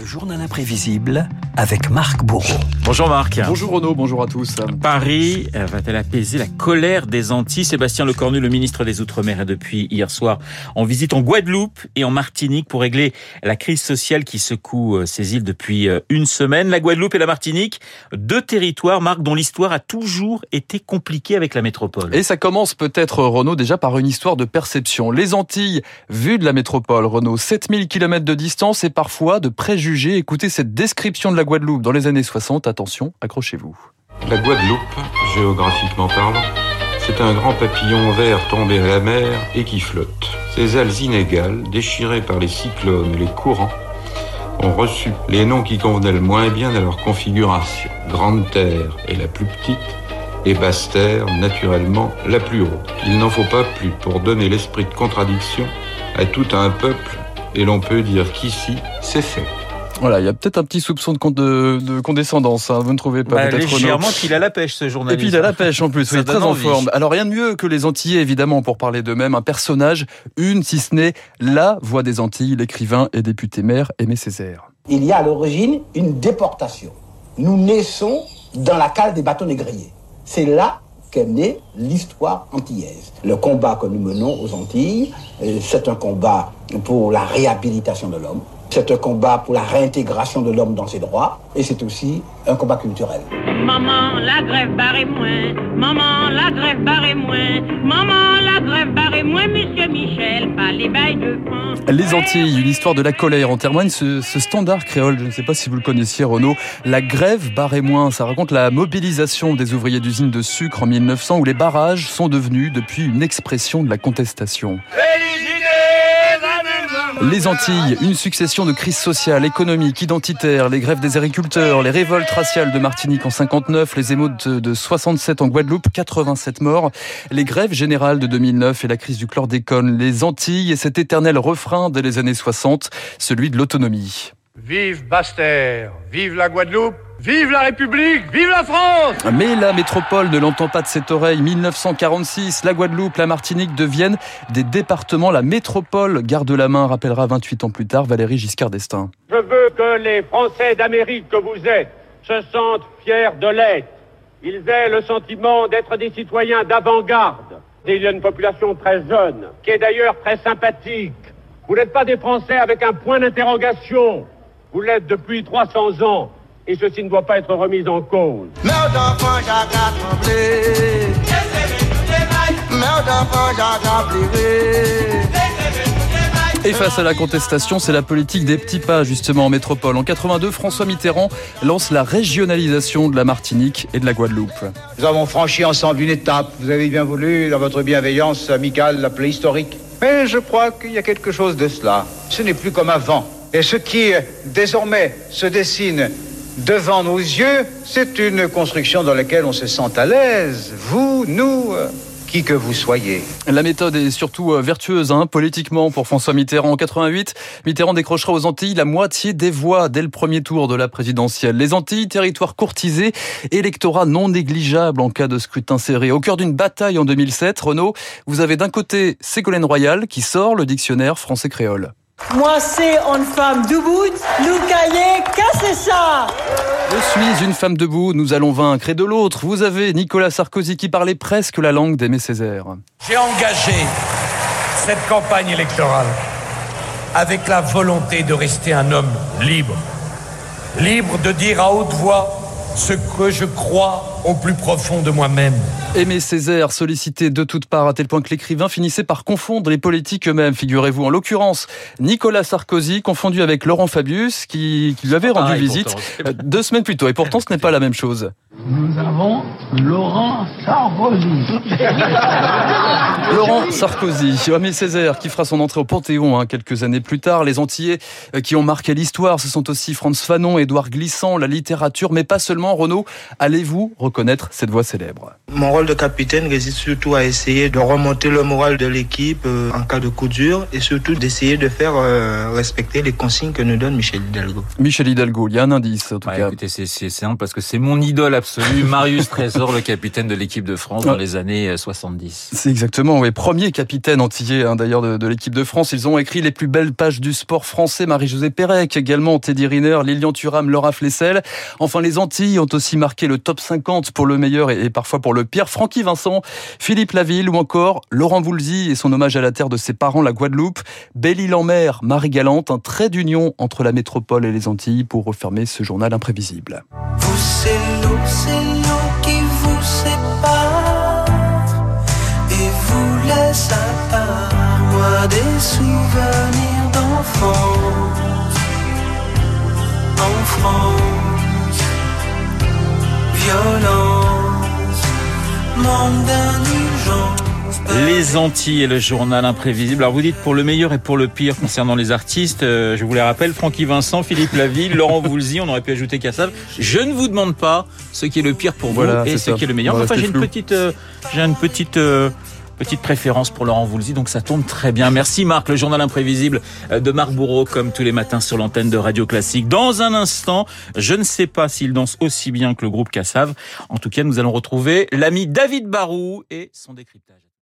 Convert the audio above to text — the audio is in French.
Le journal imprévisible avec Marc Bourreau. Bonjour Marc. Bonjour Renaud, bonjour à tous. Paris euh, va-t-elle apaiser la colère des Antilles? Sébastien Lecornu, le ministre des Outre-mer, est depuis hier soir en visite en Guadeloupe et en Martinique pour régler la crise sociale qui secoue euh, ces îles depuis euh, une semaine. La Guadeloupe et la Martinique, deux territoires, Marc, dont l'histoire a toujours été compliquée avec la métropole. Et ça commence peut-être, Renaud, déjà par une histoire de perception. Les Antilles, vues de la métropole, Renaud, 7000 km de distance et parfois de préjugés Écoutez cette description de la Guadeloupe dans les années 60. Attention, accrochez-vous. La Guadeloupe, géographiquement parlant, c'est un grand papillon vert tombé à la mer et qui flotte. Ses ailes inégales, déchirées par les cyclones et les courants, ont reçu les noms qui convenaient le moins bien à leur configuration. Grande Terre est la plus petite et Basse Terre, naturellement, la plus haute. Il n'en faut pas plus pour donner l'esprit de contradiction à tout un peuple et l'on peut dire qu'ici, c'est fait. Voilà, il y a peut-être un petit soupçon de, de, condescendance, hein, vous ne trouvez pas bah, peut-être Légèrement qu'il a la pêche, ce journaliste. Et puis il a la pêche en plus, oui, très en forme. Alors rien de mieux que les Antillais, évidemment, pour parler d'eux-mêmes. Un personnage, une, si ce n'est la voix des Antilles, l'écrivain et député maire Aimé Césaire. Il y a à l'origine une déportation. Nous naissons dans la cale des bâtons négriers. C'est là qu'est née l'histoire antillaise. Le combat que nous menons aux Antilles, euh, c'est un combat pour la réhabilitation de l'homme, c'est un combat pour la réintégration de l'homme dans ses droits et c'est aussi un combat culturel. Maman, la grève barre moins. Maman, la grève barre moins. Maman, la grève barre moins. Monsieur Michel, pas les bails de France. Les Antilles, une histoire de la colère. En témoigne ce, ce standard créole. Je ne sais pas si vous le connaissiez, Renaud. La grève barre moins. Ça raconte la mobilisation des ouvriers d'usines de sucre en 1900 où les barrages sont devenus depuis une expression de la contestation. Les Antilles, une succession de crises sociales, économiques, identitaires, les grèves des agriculteurs, les révoltes raciales de Martinique en 59, les émeutes de 67 en Guadeloupe, 87 morts, les grèves générales de 2009 et la crise du chlordécone, les Antilles et cet éternel refrain dès les années 60, celui de l'autonomie. Vive Bastère, vive la Guadeloupe Vive la République Vive la France Mais la métropole ne l'entend pas de cette oreille. 1946, la Guadeloupe, la Martinique deviennent des départements. La métropole garde la main, rappellera 28 ans plus tard Valérie Giscard d'Estaing. Je veux que les Français d'Amérique que vous êtes se sentent fiers de l'être. Ils aient le sentiment d'être des citoyens d'avant-garde. Il y a une population très jeune, qui est d'ailleurs très sympathique. Vous n'êtes pas des Français avec un point d'interrogation. Vous l'êtes depuis 300 ans et ceci ne doit pas être remis en cause. Et face à la contestation, c'est la politique des petits pas justement en métropole. En 82, François Mitterrand lance la régionalisation de la Martinique et de la Guadeloupe. Nous avons franchi ensemble une étape. Vous avez bien voulu, dans votre bienveillance amicale, l'appeler historique. Mais je crois qu'il y a quelque chose de cela. Ce n'est plus comme avant. Et ce qui désormais se dessine devant nos yeux, c'est une construction dans laquelle on se sent à l'aise, vous, nous, euh, qui que vous soyez. La méthode est surtout euh, vertueuse hein, politiquement pour François Mitterrand. En 88, Mitterrand décrochera aux Antilles la moitié des voix dès le premier tour de la présidentielle. Les Antilles, territoire courtisé, électorat non négligeable en cas de scrutin serré. Au cœur d'une bataille en 2007, Renaud, vous avez d'un côté Ségolène Royal qui sort le dictionnaire français-créole. Moi, c'est une femme debout, nous cahiers, cassez ça Je suis une femme debout, nous allons vaincre. Et de l'autre, vous avez Nicolas Sarkozy qui parlait presque la langue d'Aimé Césaire. J'ai engagé cette campagne électorale avec la volonté de rester un homme libre. Libre de dire à haute voix ce que je crois au plus profond de moi-même. Aimé Césaire, sollicité de toutes parts à tel point que l'écrivain finissait par confondre les politiques eux-mêmes, figurez-vous. En l'occurrence, Nicolas Sarkozy, confondu avec Laurent Fabius, qui, lui avait rendu visite euh, deux semaines plus tôt. Et pourtant, ce n'est pas la même chose. Nous avons Laurent Sarkozy. Laurent Sarkozy, Aimé Césaire, qui fera son entrée au Panthéon hein, quelques années plus tard. Les Antillais euh, qui ont marqué l'histoire, ce sont aussi Franz Fanon, Édouard Glissant, la littérature, mais pas seulement. Renaud, allez-vous reconnaître cette voix célèbre. Mon rôle de capitaine réside surtout à essayer de remonter le moral de l'équipe euh, en cas de coup dur et surtout d'essayer de faire euh, respecter les consignes que nous donne Michel Hidalgo. Michel Hidalgo, il y a un indice en tout Ouais, cas. écoutez, c'est c'est simple parce que c'est mon idole absolue, Marius Trésor, le capitaine de l'équipe de France dans les années euh, 70. C'est exactement, oui. Premier capitaine antillais hein, d'ailleurs de, de l'équipe de France. Ils ont écrit les plus belles pages du sport français. Marie-Josée Pérec également, Teddy Riner, Lilian Thuram, Laura Flessel. Enfin, les Antilles ont aussi marqué le top 50 pour le meilleur et, parfois pour le pire. Francky Vincent, Philippe Laville ou encore Laurent Voulzy et son hommage à la terre de ses parents, la Guadeloupe. Belle-Île-en-Mer, Marie Galante, un trait d'union entre la métropole et les Antilles pour refermer ce journal imprévisible. Vous, c'est qui vous sépare et vous laisse à des souvenirs en violence, manque d'indulgence. Les Antilles et le journal imprévisible. Alors vous dites pour le meilleur et pour le pire concernant les artistes, euh, je vous les rappelle, Francky Vincent, Philippe Laville, Laurent Voulzy, on aurait pu ajouter Cassav. Je ne vous demande pas ce qui est le pire pour Voilà, vous et ce ça. qui est le meilleur. Enfin, j'ai rester une petite, euh, j'ai une petite, euh, petite préférence pour Laurent Voulzy, donc ça tombe très bien. Merci Marc, le journal imprévisible de Marc Bourreau, comme tous les matins sur l'antenne de Radio Classique. Dans un instant, je ne sais pas s'il danse aussi bien que le groupe Cassav. En tout cas, nous allons retrouver l'ami David Barou et son décryptage.